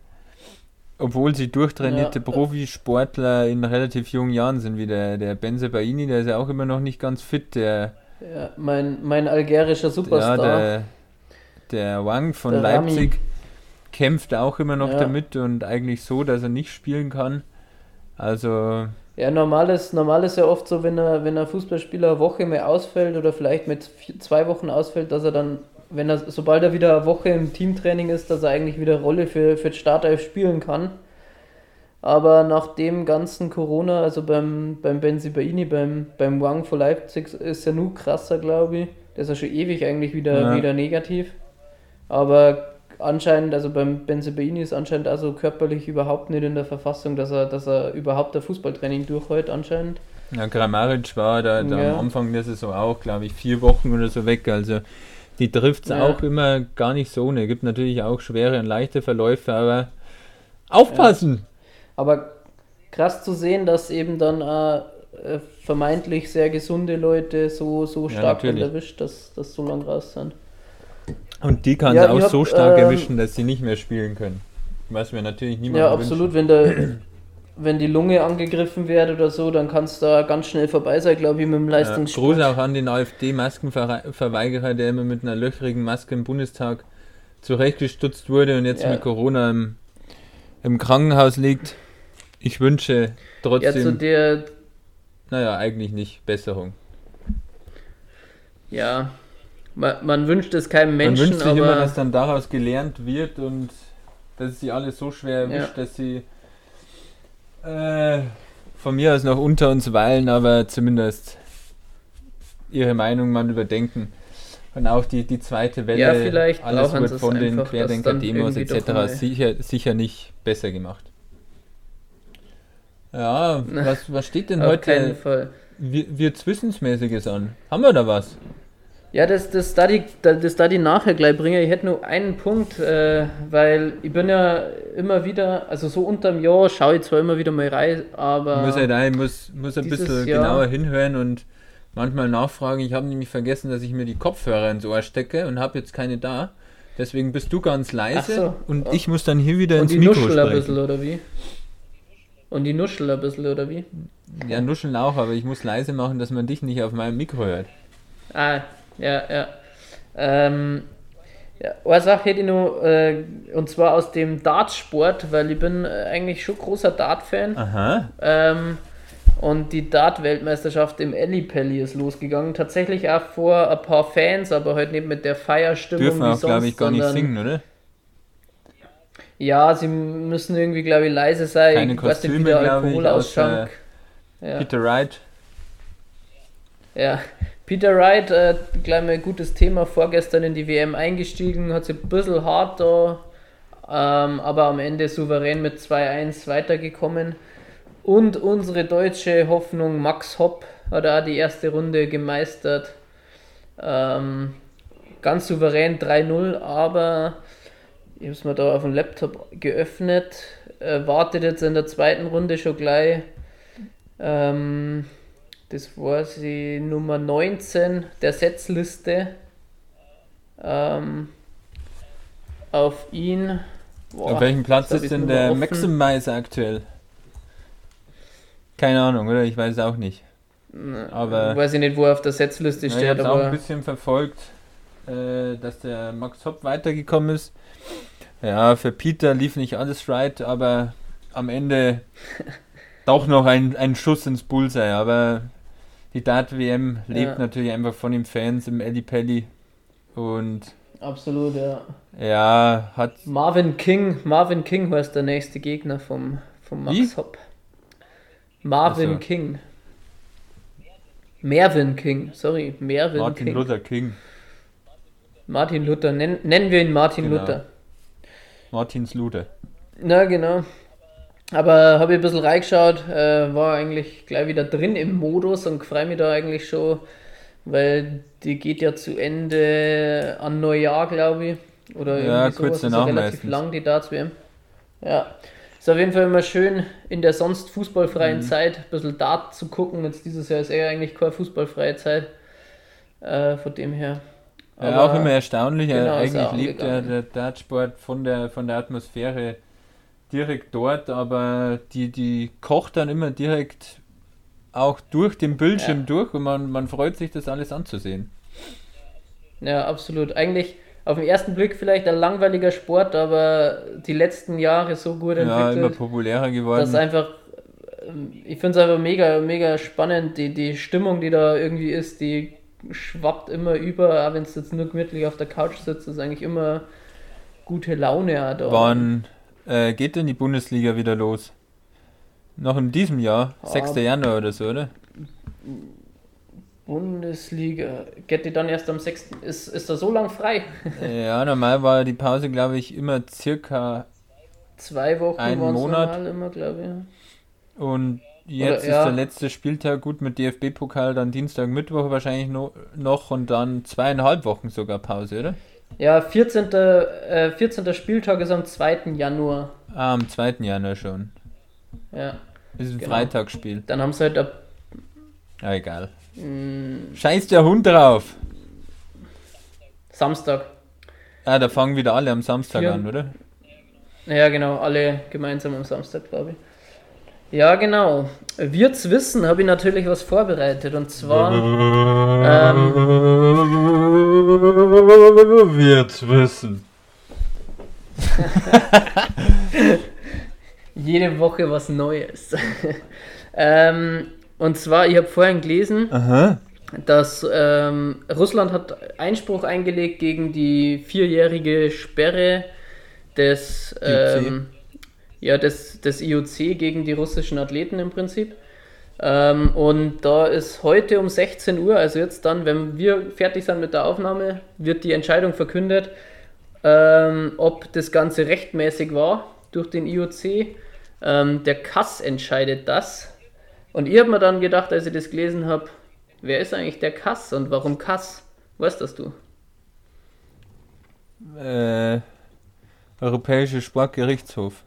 obwohl sie durchtrainierte Ja. Profisportler in relativ jungen Jahren sind, wie der, der Benze Baini, der ist ja auch immer noch nicht ganz fit, der, Ja, mein, mein algerischer ja, Superstar. der, der Wang von Der Rami. Leipzig kämpft auch immer noch Ja. damit und eigentlich so, dass er nicht spielen kann. Also, Ja, normal ist, normal ist ja oft so, wenn er, wenn ein Fußballspieler eine Woche mehr ausfällt oder vielleicht mit vier, zwei Wochen ausfällt, dass er dann, wenn er, sobald er wieder eine Woche im Teamtraining ist, dass er eigentlich wieder Rolle für, für die Startelf spielen kann. Aber nach dem ganzen Corona, also beim, beim Benzibaini, beim, beim Wang von Leipzig, ist er nur krasser, glaube ich. Der ist ja schon ewig eigentlich wieder, Ja. wieder negativ. Aber anscheinend, also beim Benzibaini ist anscheinend also körperlich überhaupt nicht in der Verfassung, dass er, dass er überhaupt ein Fußballtraining durchhält, anscheinend. Ja, Kramaric war da, da Ja. am Anfang der Saison auch, glaube ich, vier Wochen oder so weg. Also die trifft es Ja. auch immer gar nicht so. Ne, gibt natürlich auch schwere und leichte Verläufe, aber aufpassen! Aber krass zu sehen, dass eben dann äh, äh, vermeintlich sehr gesunde Leute so, so Ja, stark natürlich. erwischt, dass das so lang raus sind. Und die kann Ja, sie auch hab, so stark ähm, erwischen, dass sie nicht mehr spielen können. Was wir natürlich niemandem Ja, wünschen. absolut. Wenn, der, wenn die Lunge angegriffen wird oder so, dann kann es da ganz schnell vorbei sein, glaube ich, mit dem Ja, Leistungssport. Gruß auch an den AfD-Maskenverweigerer, der immer mit einer löchrigen Maske im Bundestag zurechtgestutzt wurde und jetzt Ja. mit Corona im, im Krankenhaus liegt. Ich wünsche ja, trotzdem, zu der, naja, eigentlich nicht Besserung. ja, man, man wünscht es keinem Menschen, Man wünscht sich aber immer, dass dann daraus gelernt wird und dass es sie alle so schwer erwischt, Ja. dass sie äh, von mir aus noch unter uns weilen, aber zumindest ihre Meinung mal überdenken. Und auch die, die zweite Welle, Ja, vielleicht alles wird von den Querdenker-Demos etc. Sicher, sicher nicht besser gemacht. Ja, was, was steht denn auf keinen heute? Fall. Wir, wird's Wissensmäßiges an? Haben wir da was? Ja, das, das, da die, das da die nachher gleich bringe. Ich hätte nur einen Punkt, äh, weil ich bin ja immer wieder, also so unterm Jahr schaue ich zwar immer wieder mal rein, aber muss halt ein, muss, muss ein bisschen Jahr- genauer hinhören und manchmal nachfragen. Ich habe nämlich vergessen, dass ich mir die Kopfhörer ins Ohr stecke und habe jetzt keine da. Deswegen bist du ganz leise so. und ich muss dann hier wieder und ins die Mikro Nuschel ein sprechen. bisschen, oder wie? Und die Nuschel ein bisschen, oder wie? Ja, nuscheln auch, aber ich muss leise machen, dass man dich nicht auf meinem Mikro hört. Ah, ja, ja. Ähm, ja, eine Sache hätte ich noch, äh, und zwar aus dem Dartsport, weil ich bin äh, eigentlich schon großer Dart-Fan. Aha. Ähm, und die Dart-Weltmeisterschaft im Ellipelli ist losgegangen. Tatsächlich auch vor ein paar Fans, aber halt nicht mit der Feierstimmung Dürfen wie auch, glaube ich, gar nicht singen, oder? Ja, sie müssen irgendwie, glaube ich, leise sein. Keine ich weiß nicht, wie Kostüme, der glaube ich, Alkoholausschank. Ja. Peter Wright. Ja, Peter Wright, äh, gleich mal ein gutes Thema, vorgestern in die WM eingestiegen, hat sich ein bisschen hart da, ähm, aber am Ende souverän mit 2-1 weitergekommen. Und unsere deutsche Hoffnung Max Hopp hat auch die erste Runde gemeistert. Ähm, ganz souverän 3-0, aber ich habe es mir da auf dem Laptop geöffnet, äh, wartet jetzt in der zweiten Runde schon gleich. Ähm, das war sie Nummer 19 der Setzliste. Ähm, auf ihn. Boah, Auf welchem Platz ist denn der offen. Maximizer aktuell? Keine Ahnung, oder? Ich weiß es auch nicht. aber- Weiß ich nicht, wo er auf der Setzliste Ja, ich steht, habe auch ein bisschen verfolgt, äh, dass der Max Hopp weitergekommen ist. Ja, für Peter lief nicht alles right, aber am Ende doch noch ein, ein Schuss ins Bullseye. Aber die Dart-WM lebt Ja. natürlich einfach von den Fans im Ellipelli. Und absolut, ja. ja, hat Marvin King, Marvin King heißt der nächste Gegner vom, vom Max Wie? Hopp. Marvin Ach so. King. Mervin King, sorry, Mervin Martin King. Luther King. Martin Luther, nenn, nennen wir ihn Martin Genau. Luther. Martins Luther. Na, genau. Aber habe ich ein bisschen reingeschaut, äh, war eigentlich gleich wieder drin im Modus und freue mich da eigentlich schon, weil die geht ja zu Ende an Neujahr, glaube ich. Oder Ja, kurz sowas. danach ist ja relativ meistens. lang, die Darts-WM. Ja. Ist auf jeden Fall immer schön, in der sonst fußballfreien Mhm. Zeit ein bisschen Dart zu gucken. Jetzt dieses Jahr ist eher eigentlich keine fußballfreie Zeit. Äh, von dem her. Ja, Aber- auch immer erstaunlich. genau, eigentlich lebt der, der Dartsport von der, von der Atmosphäre direkt dort, aber die, die kocht dann immer direkt auch durch den Bildschirm Ja. durch und man, man freut sich, das alles anzusehen. Ja, absolut. Eigentlich auf den ersten Blick vielleicht ein langweiliger Sport, aber die letzten Jahre so gut Ja, immer entwickelt, populärer geworden. einfach, ähm, ich finde es einfach mega, mega spannend, die, die Stimmung, die da irgendwie ist, die schwappt immer über, auch wenn es jetzt nur gemütlich auf der Couch sitzt, ist eigentlich immer gute Laune auch da. Äh, geht denn die Bundesliga wieder los? Noch in diesem Jahr, Ah. 6. Januar oder so, oder? Bundesliga. Geht die dann erst am 6. Ist, ist da so lang frei? ja, normal war die Pause, glaube ich, immer circa Zwei Wochen Einen Monat. immer, glaube und jetzt ja. ist der letzte Spieltag gut mit DFB-Pokal, dann Dienstag, Mittwoch wahrscheinlich no, noch und dann zweieinhalb Wochen sogar Pause, oder? Ja, 14. Äh, 14. Spieltag ist am 2. Januar. Ah, am 2. Januar schon. Ja. Ist ein Genau. Freitagsspiel. Dann haben sie halt ab. Ja, egal. mh, Scheiß der Hund drauf! Samstag. Ah, da fangen wieder alle am Samstag Vier. an, oder? Ja, genau, alle gemeinsam am Samstag, glaube ich. Ja, genau. Wird's wissen, habe ich natürlich was vorbereitet. Und zwar, ähm, Wird's wissen. jede Woche was Neues. ähm, und zwar, ich habe vorhin gelesen, Aha. dass ähm, Russland hat Einspruch eingelegt gegen die vierjährige Sperre des, ähm, ja, des, des IOC gegen die russischen Athleten im Prinzip. Ähm, und da ist heute um 16 Uhr, also jetzt dann, wenn wir fertig sind mit der Aufnahme, wird die Entscheidung verkündet, ähm, ob das Ganze rechtmäßig war durch den IOC. Ähm, der Kass entscheidet das. Und ich habe mir dann gedacht, als ich das gelesen habe, wer ist eigentlich der Kass und warum Kass? Weißt das du? Äh, Europäische Sportgerichtshof.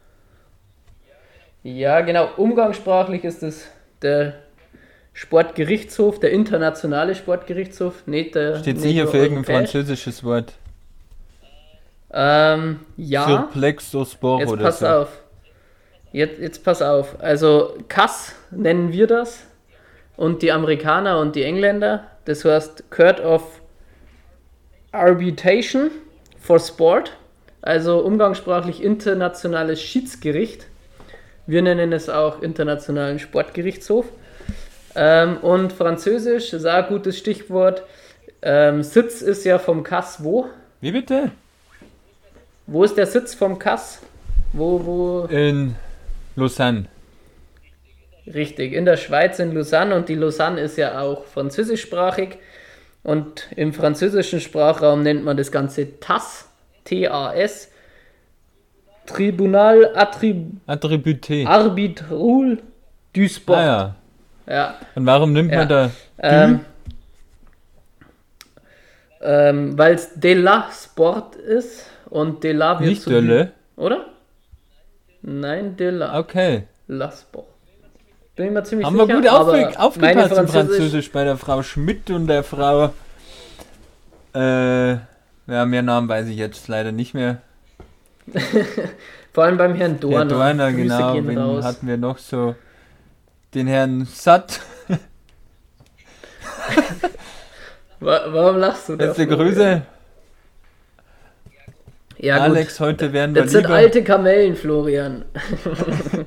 Ja, genau. Umgangssprachlich ist es der Sportgerichtshof, der internationale Sportgerichtshof, nicht der. Steht sicher für irgendein französisches Wort. Ähm, ja. Für Plexospor Jetzt oder pass so. auf. Jetzt, jetzt pass auf. Also CAS nennen wir das und die Amerikaner und die Engländer. Das heißt Court of Arbitration for Sport. Also umgangssprachlich internationales Schiedsgericht. Wir nennen es auch internationalen Sportgerichtshof. Ähm, und Französisch ist auch ein gutes Stichwort. Ähm, Sitz ist ja vom CAS wo? Wie bitte? Wo ist der Sitz vom CAS? Wo, wo? In Lausanne. Richtig, in der Schweiz, in Lausanne. Und die Lausanne ist ja auch französischsprachig. Und im französischen Sprachraum nennt man das Ganze TAS, T-A-S, Tribunal Attrib Attributé. Arbitrul du Sport. Ah ja. ja. Und warum nimmt Ja. man da Ähm, ähm, Weil es de la Sport ist und de la wird nicht zu Dölle? Du, oder? Nein, de la, Okay. la Sport. Bin ich mir ziemlich Haben wir sicher. gut aber aufge meine aufgepasst im Französisch- Französisch bei der Frau Schmidt und der Frau. Äh, ja, mehr Namen weiß ich jetzt leider nicht mehr. Vor allem beim Herrn Dorner. Herr Dorner, Grüße genau. Wen raus. hatten wir noch so? Den Herrn Satt. Wa warum lachst du da? Letzte Grüße. Ja, Alex, gut. heute werden wir Das sind alte Kamellen, Florian.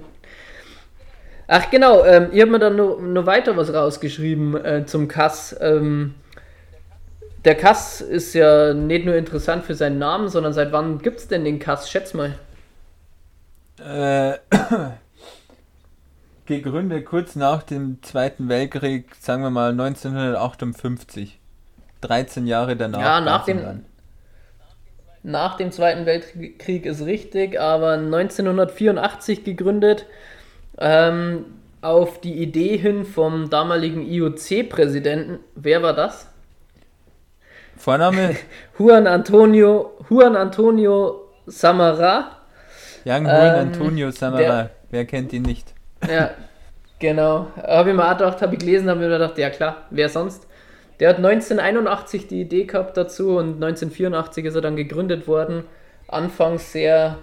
Ach genau, ähm, ihr habt mir dann noch, noch weiter was rausgeschrieben äh, zum Kass. Ähm, der Kass ist ja nicht nur interessant für seinen Namen, sondern seit wann gibt es denn den Kass? Schätz mal. Äh, gegründet kurz nach dem Zweiten Weltkrieg, sagen wir mal 1958. 13 Jahre danach. Ja, nach dem- dann. Nach dem Zweiten Weltkrieg ist richtig, aber 1984 gegründet. Ähm, auf die Idee hin vom damaligen IOC-Präsidenten. Wer war das? Vorname? Juan Antonio, Juan Antonio Samara. Young Juan Ähm, Antonio Samara. der- Wer kennt ihn nicht? Ja, genau. Habe ich mir auch gedacht, habe ich gelesen, habe ich mir gedacht, ja klar, wer sonst? Der hat 1981 die Idee gehabt dazu und 1984 ist er dann gegründet worden. Anfangs sehr,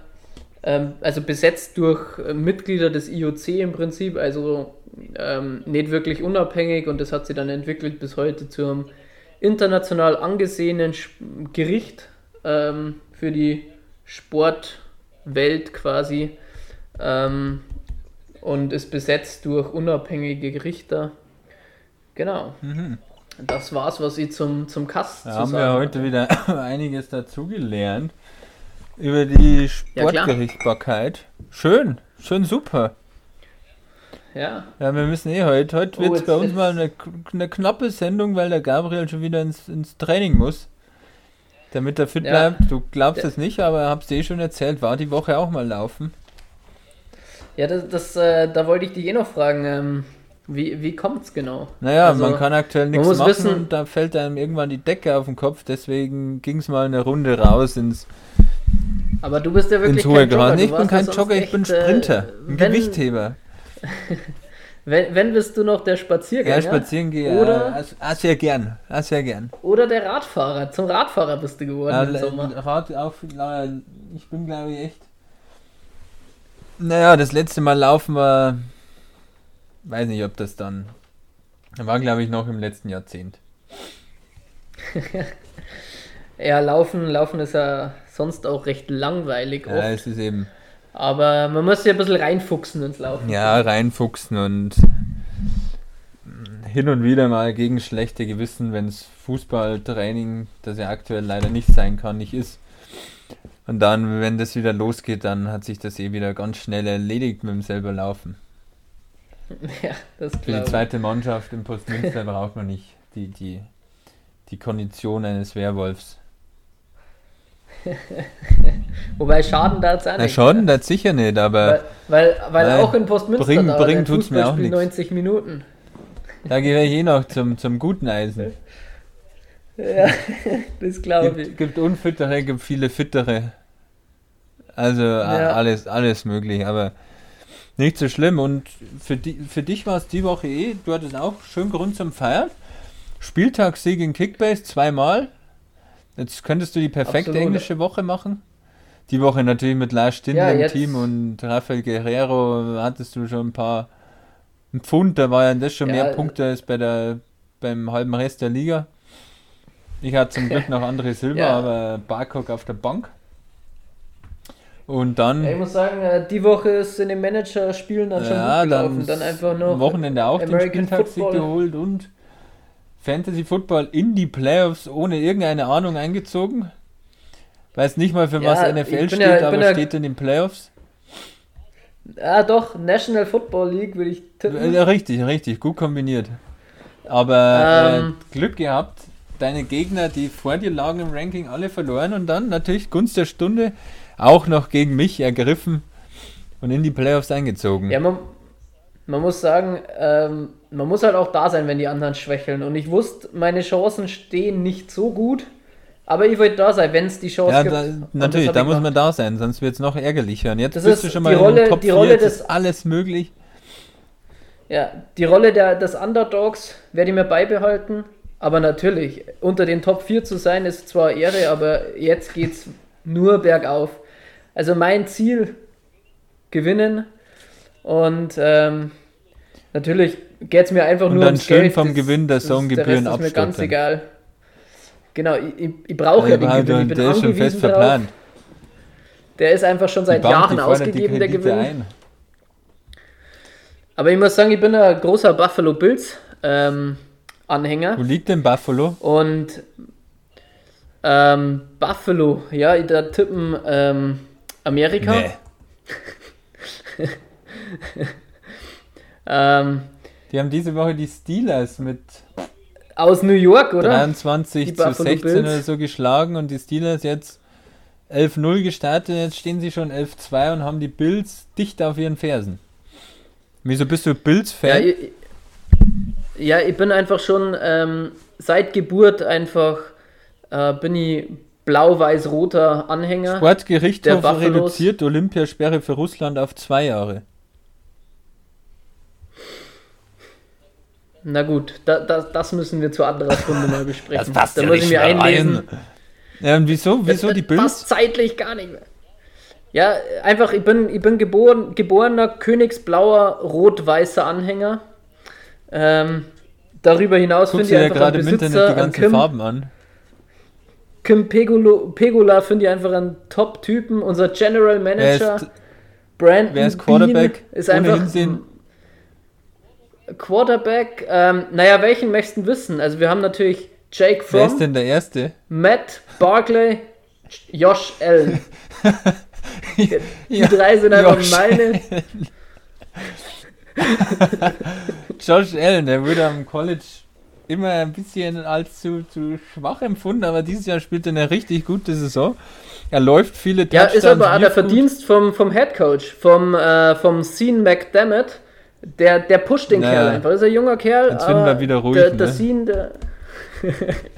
ähm, also besetzt durch äh, Mitglieder des IOC im Prinzip, also ähm, nicht wirklich unabhängig und das hat sich dann entwickelt bis heute zu einem international angesehenen Gericht ähm, für die Sportwelt quasi. Ähm, und ist besetzt durch unabhängige Richter. Genau. Das war's, was ich zum, zum Kass Da zu haben wir sagen heute hatte. wieder einiges dazugelernt. Über die Ja, klar. Sportgerichtsbarkeit. schön, schön super. Ja. Ja, wir müssen eh heute. Heute Oh, wird es jetzt- bei uns mal eine, eine knappe Sendung, weil der Gabriel schon wieder ins, ins Training muss. Damit er fit Ja. bleibt. Du glaubst es nicht, aber hab's dir eh schon erzählt, war die Woche auch mal laufen. Ja, das, das, äh, da wollte ich dich eh noch fragen, ähm, wie, wie kommt's genau? Naja, Also, man kann aktuell nichts machen wissen- und da fällt einem irgendwann die Decke auf den Kopf, deswegen ging es mal eine Runde raus ins, Aber du bist ja wirklich ins hohe kein Jogger. Du Ich bin kein Jogger, ich bin echt, äh, Sprinter, ein wenn, Gewichtheber. Wenn, wenn bist du noch der Spaziergänger Ja, spazieren gehe. Oder- also, ah, sehr gern, ah, sehr gern. oder der Radfahrer. Zum Radfahrer bist du geworden Ja, im Sommer. Rad auf, ich bin glaube ich echt. Naja, das letzte Mal laufen war. Weiß nicht, ob das dann. War glaube ich noch im letzten Jahrzehnt. Ja, laufen, laufen ist ja sonst auch recht langweilig Ja, oft. es ist eben. Aber man muss ja ein bisschen reinfuchsen ins Laufen. Ja, reinfuchsen und hin und wieder mal gegen schlechte Gewissen, wenn es Fußballtraining, das ja aktuell leider nicht sein kann, nicht ist. Und dann, wenn das wieder losgeht, dann hat sich das eh wieder ganz schnell erledigt mit dem selber Laufen. Ja, das Für die zweite Mannschaft im Postmünster braucht man nicht die, die, die Kondition eines Werwolfs. Wobei Schaden da jetzt auch Na schon, das sicher nicht, aber Weil, weil, weil auch in Postmünster bringen- dauert bringen tut's mir auch nichts. 90 Minuten. da gehe ich eh noch zum, zum guten Eisen. Ja, das glaube ich. Gibt, gibt unfittere, gibt viele fittere. Also Ja. alles, alles möglich, aber nicht so schlimm. Und für, di für dich war es die Woche eh, du hattest auch schön Grund zum Feiern. Spieltagssieg in Kickbase zweimal. Jetzt könntest du die perfekte Absolut. englische Woche machen. Die Woche natürlich mit Lars Stindl im Team und Rafael Guerrero hattest du schon ein paar ein Pfund, da war ja das schon Ja, mehr Punkte als bei der, beim halben Rest der Liga. Ich hatte zum Glück noch andere Silber, Ja. aber Barcock auf der Bank. Und dann, Ja, ich muss sagen, äh, die Woche ist in den Manager-Spielen dann schon ja, gut gelaufen. dann, Dann, einfach noch am Wochenende auch den American Spieltagssieg Football. geholt und Fantasy Football in die Playoffs ohne irgendeine Ahnung eingezogen. Weiß nicht mal für Ja, was NFL steht, ja- aber ja- steht in den Playoffs. Ah, doch, National Football League würde ich tippen. Ja, richtig, richtig, gut kombiniert. Aber Ähm. äh, Glück gehabt, deine Gegner, die vor dir lagen im Ranking, alle verloren und dann natürlich Gunst der Stunde auch noch gegen mich ergriffen und in die Playoffs eingezogen. Ja, man, man muss sagen, ähm, man muss halt auch da sein, wenn die anderen schwächeln. Und ich wusste, meine Chancen stehen nicht so gut. Aber ich wollte da sein, wenn es die Chance Ja, gibt. da, natürlich, da muss gemacht. man da sein, sonst wird es noch ärgerlicher. Und jetzt Das bist du schon mal in Rolle- den Top die 4, Rolle jetzt des- ist alles möglich. Ja, die Rolle der, des Underdogs werde ich mir beibehalten. Aber natürlich, unter den Top 4 zu sein, ist zwar Ehre, aber jetzt geht es nur bergauf. Also mein Ziel, gewinnen. Und ähm, natürlich geht es mir einfach Und nur dann ums schön Geld. vom Das- Gewinn der Saisongebühren Der Rest ist mir ganz egal. Genau, ich, ich, brauche ja den Gewinn. Ich bin der ist schon fest darauf. verplant. Der ist einfach schon seit Jahren ausgegeben, der Gewinn. ein. Aber ich muss sagen, ich bin ein großer Buffalo Bills ähm, Anhänger. Wo liegt denn Buffalo? Und ähm, Buffalo, ja, da tippen ähm, Amerika. Nee. Ähm, Die haben diese Woche die Steelers mit aus New York, oder? 23 Die zu Buffalo 16 Bills. oder so geschlagen und die Steelers jetzt 11-0 gestartet. Jetzt stehen sie schon 11-2 und haben die Bills dicht auf ihren Fersen. Wieso bist du Ja, Bills-Fan? ich, ja, ich bin einfach schon ähm, seit Geburt einfach äh, bin ich blau-weiß-roter Anhänger. Sportgerichtshof reduziert Olympiasperre für Russland auf zwei Jahre. Na gut, da, da, das müssen wir zu anderer Stunde mal besprechen. Das passt da ja muss ich nicht mir mehr einlesen. Ja, und wieso, wieso Das- die Bills? Passt zeitlich gar nicht mehr. Ja, einfach, ich bin, ich bin geboren, geborener königsblauer rot-weißer Anhänger. Ähm, darüber hinaus finde ich ja einfach gerade im Internet die ganzen Kim, Farben an. Kim Pegolo, Pegula finde ich einfach einen Top-Typen. Unser General Wer Manager, ist, Brandon wer ist Quarterback? Bean, ist einfach Hinsehen. Quarterback. Ähm, naja, welchen möchten du wissen? Also wir haben natürlich Jake wer ist Fromm, denn der Erste? Matt Barkley, Josh Allen. Die Ja, drei sind einfach Josh meine. Josh Allen, der wurde am College immer ein bisschen als zu, zu schwach empfunden, aber dieses Jahr spielt er eine richtig gute Saison. Er läuft viele Ja, ist aber auch der Verdienst vom, vom Head Coach, vom, äh, vom Sean McDermott. Der, der pusht den Ja. Kerl einfach. Ist ein junger Kerl. Jetzt finden wir wieder ruhig, Der, der ne? Sean, der,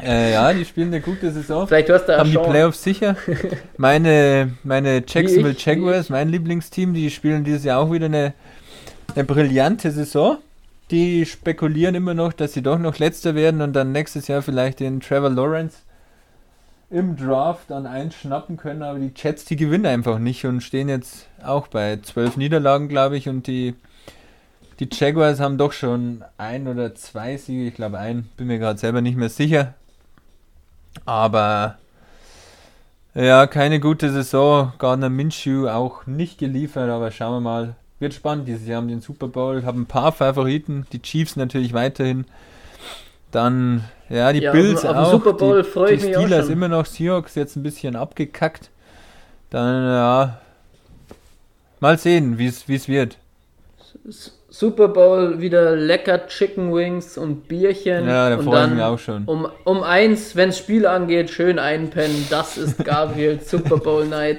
Äh, ja, die spielen eine gute Saison. vielleicht hörst du haben die Sean. Playoffs sicher. Meine, meine Jacksonville ich, Jaguars, mein Lieblingsteam, die spielen dieses Jahr auch wieder eine, eine brillante Saison. Die spekulieren immer noch, dass sie doch noch letzter werden und dann nächstes Jahr vielleicht den Trevor Lawrence im Draft dann einschnappen können, aber die Jets, die gewinnen einfach nicht und stehen jetzt auch bei zwölf Niederlagen, glaube ich, und die, die Jaguars haben doch schon ein oder zwei Siege, ich glaube ein, bin mir gerade selber nicht mehr sicher. Aber ja, keine gute Saison. Gardner Minshew auch nicht geliefert, aber schauen wir mal. Wird spannend dieses Jahr haben den Super Bowl, haben ein paar Favoriten, die Chiefs natürlich weiterhin. Dann, ja, die Ja, Bills auf auch. Super Bowl die, freu ich die mich auch Steelers schon. immer noch, Seahawks jetzt ein bisschen abgekackt. Dann, ja, mal sehen, wie es wird. Super Bowl wieder lecker Chicken Wings und Bierchen. Ja, da und freue ich dann mich auch schon. Um, um eins, wenn das Spiel angeht, schön einpennen. Das ist Gabriel Super Bowl Night.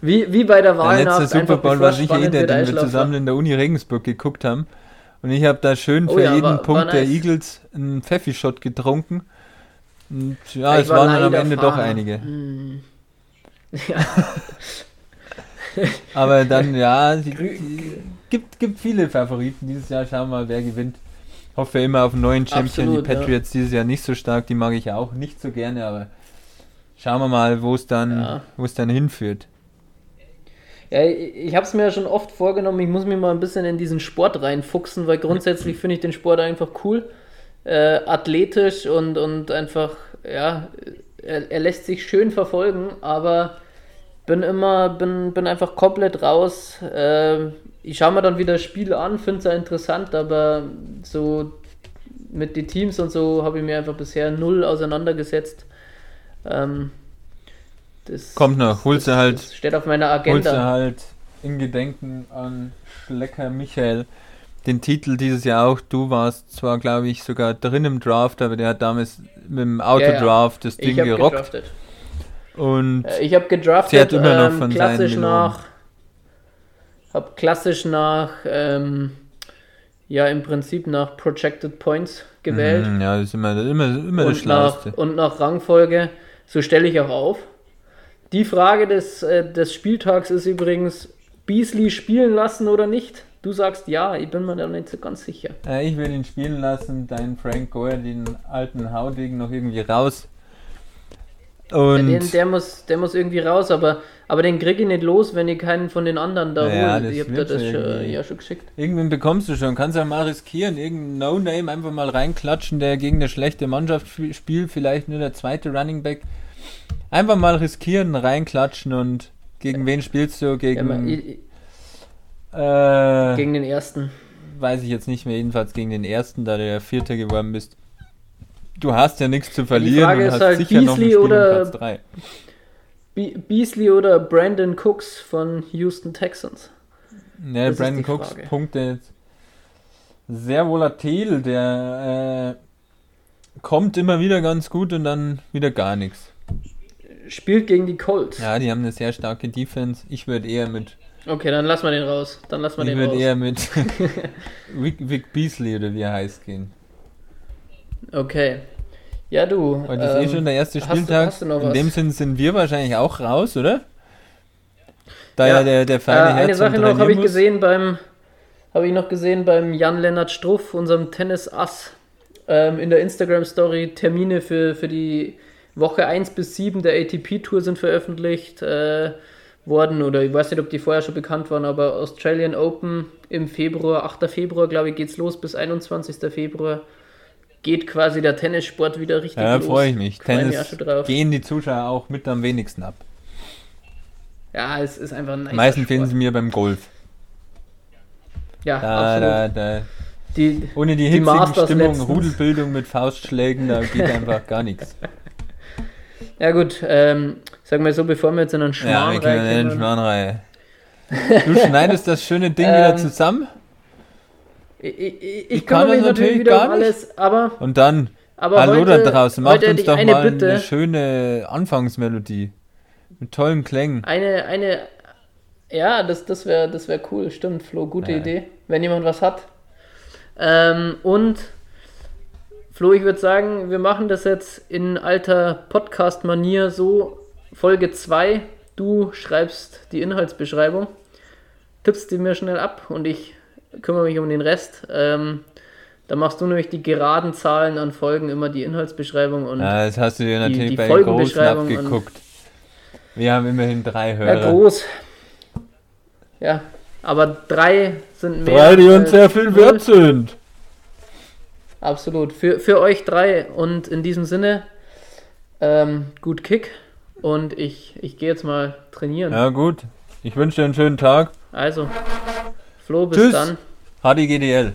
Wie, wie bei der Der Wahlnacht. letzte Super Bowl war sicher eh der, den wir zusammen in der Uni Regensburg geguckt haben. Und ich habe da schön Oh für ja, jeden war- war Punkt der nice. Eagles einen Pfeffi-Shot getrunken. Und ja, Ich es war waren dann am Ende doch Fahrer. einige. Hm. Aber dann, ja, die, die, gibt, gibt viele Favoriten dieses Jahr. Schauen wir mal, wer gewinnt. Hoffe immer auf einen neuen Champion. Absolut, die ja. Patriots dieses Jahr nicht so stark, die mag ich auch nicht so gerne, aber schauen wir mal, wo es dann, Ja. wo es dann hinführt. Ja, ich, ich habe es mir ja schon oft vorgenommen, ich muss mich mal ein bisschen in diesen Sport reinfuchsen, weil grundsätzlich finde ich den Sport einfach cool, äh, athletisch und, und einfach, ja, er, er lässt sich schön verfolgen, aber bin immer, bin, bin einfach komplett raus. Äh, ich schaue mir dann wieder Spiele an, finde es ja interessant, aber so mit den Teams und so habe ich mir einfach bisher null auseinandergesetzt. Ähm, das, Kommt noch, holst du halt das steht auf meiner holst du Agenda. halt in Gedenken an Schlecker Michael den Titel dieses Jahr auch. Du warst zwar, glaube ich, sogar drin im Draft, aber der hat damals mit dem Autodraft das Ding Ich habe gerockt. gedraftet. Und Äh, Ich habe gedraftet, Sie hat immer noch ähm, von klassisch seinen nach, hab klassisch nach, ähm, ja im Prinzip nach Projected Points gewählt Mhm, ja, das ist immer, immer, immer das und, nach, Schlauste. und nach Rangfolge. So stelle ich auch auf. Die Frage des, äh, des Spieltags ist übrigens, Beasley spielen lassen oder nicht? Du sagst ja, ich bin mir da nicht so ganz sicher. Äh, ich will ihn spielen lassen, deinen Frank Gore, den alten Haudegen, noch irgendwie raus. Und Den, der, muss, der muss irgendwie raus, aber, aber den krieg ich nicht los, wenn ich keinen von den anderen da Ja, hole. Ich habe dir das schon ja schon geschickt. irgendwen bekommst du schon. Kannst ja mal riskieren. Irgendein No-Name einfach mal reinklatschen, der gegen eine schlechte Mannschaft sp- spielt. Vielleicht nur der zweite Running Back. Einfach mal riskieren, reinklatschen und gegen wen spielst du? Ja, Gegen, aber ich, äh, gegen den ersten. weiß ich jetzt nicht mehr, jedenfalls gegen den ersten, da du ja Vierter geworden bist. Du hast ja nichts zu verlieren Frage und ist hast halt, sicher noch ein Beasley Spiel um oder- Platz 3. Be Beasley oder Brandon Cooks von Houston Texans. Ja, Das Brandon Cooks Frage. Punkte jetzt sehr volatil, der äh, kommt immer wieder ganz gut und dann wieder gar nichts. Spielt gegen die Colts. Ja, die haben eine sehr starke Defense. Ich würde eher mit Okay, dann lassen wir den raus. Dann wir ich den würde raus. eher mit Vic, Vic Beasley oder wie er heißt gehen. Okay. Ja, du. Heute ist eh ähm, schon der erste hast du- Spieltag. hast du In dem Sinn sind wir wahrscheinlich auch raus, oder? Da Ja, ja, der, der Äh, feine eine Herz Sache noch habe ich gesehen beim habe ich noch gesehen beim Jan-Lennart Struff, unserem Tennis-Ass, ähm, in der Instagram-Story. Termine für, für die Woche 1 bis 7 der ATP-Tour sind veröffentlicht äh, worden. Oder ich weiß nicht, ob die vorher schon bekannt waren, aber Australian Open im Februar, 8. Februar, glaube ich, geht's los bis 21. Februar. Geht quasi der Tennissport wieder richtig Ja, los. freue ich mich. Freu mich Tennis drauf. gehen die Zuschauer auch mit am wenigsten ab. Ja, es ist einfach ein Meistens fehlen Sport. sie mir beim Golf. Ja, Da, absolut. da, da. Die, Ohne die Die hitzige Stimmung, letztens. Rudelbildung mit Faustschlägen, da geht einfach gar nichts. Ja gut, ähm, sagen wir so, bevor wir jetzt in einen Ja, Schmarrn wir können in reinkommen. Schmarrnreihe. Du schneidest das schöne Ding wieder Ähm, zusammen. Ich, ich, kann das natürlich wieder gar um alles, aber, Und dann, aber hallo heute, da draußen, macht uns doch eine mal Bitte. eine schöne Anfangsmelodie. Mit tollen Klängen. Eine, eine, ja, das, das wäre das wär cool, stimmt, Flo, gute Ja. Idee, wenn jemand was hat. Ähm, und Flo, ich würde sagen, wir machen das jetzt in alter Podcast-Manier so, Folge 2, du schreibst die Inhaltsbeschreibung, tippst die mir schnell ab und ich kümmere mich um den Rest. Ähm, da machst du nämlich die geraden Zahlen an Folgen immer die Inhaltsbeschreibung und Ja, das hast du dir natürlich die bei Großen Folgenbeschreibung abgeguckt. Wir haben immerhin drei Ja, Hörer. groß. Ja, aber drei sind mehr. drei, die uns sehr viel wert sind. Absolut. Für, für euch drei. Und in diesem Sinne, ähm, gut Kick. Und ich, ich gehe jetzt mal trainieren. Ja, gut. Ich wünsche dir einen schönen Tag. Also, Flo, bis Tschüss. dann. HDGDL.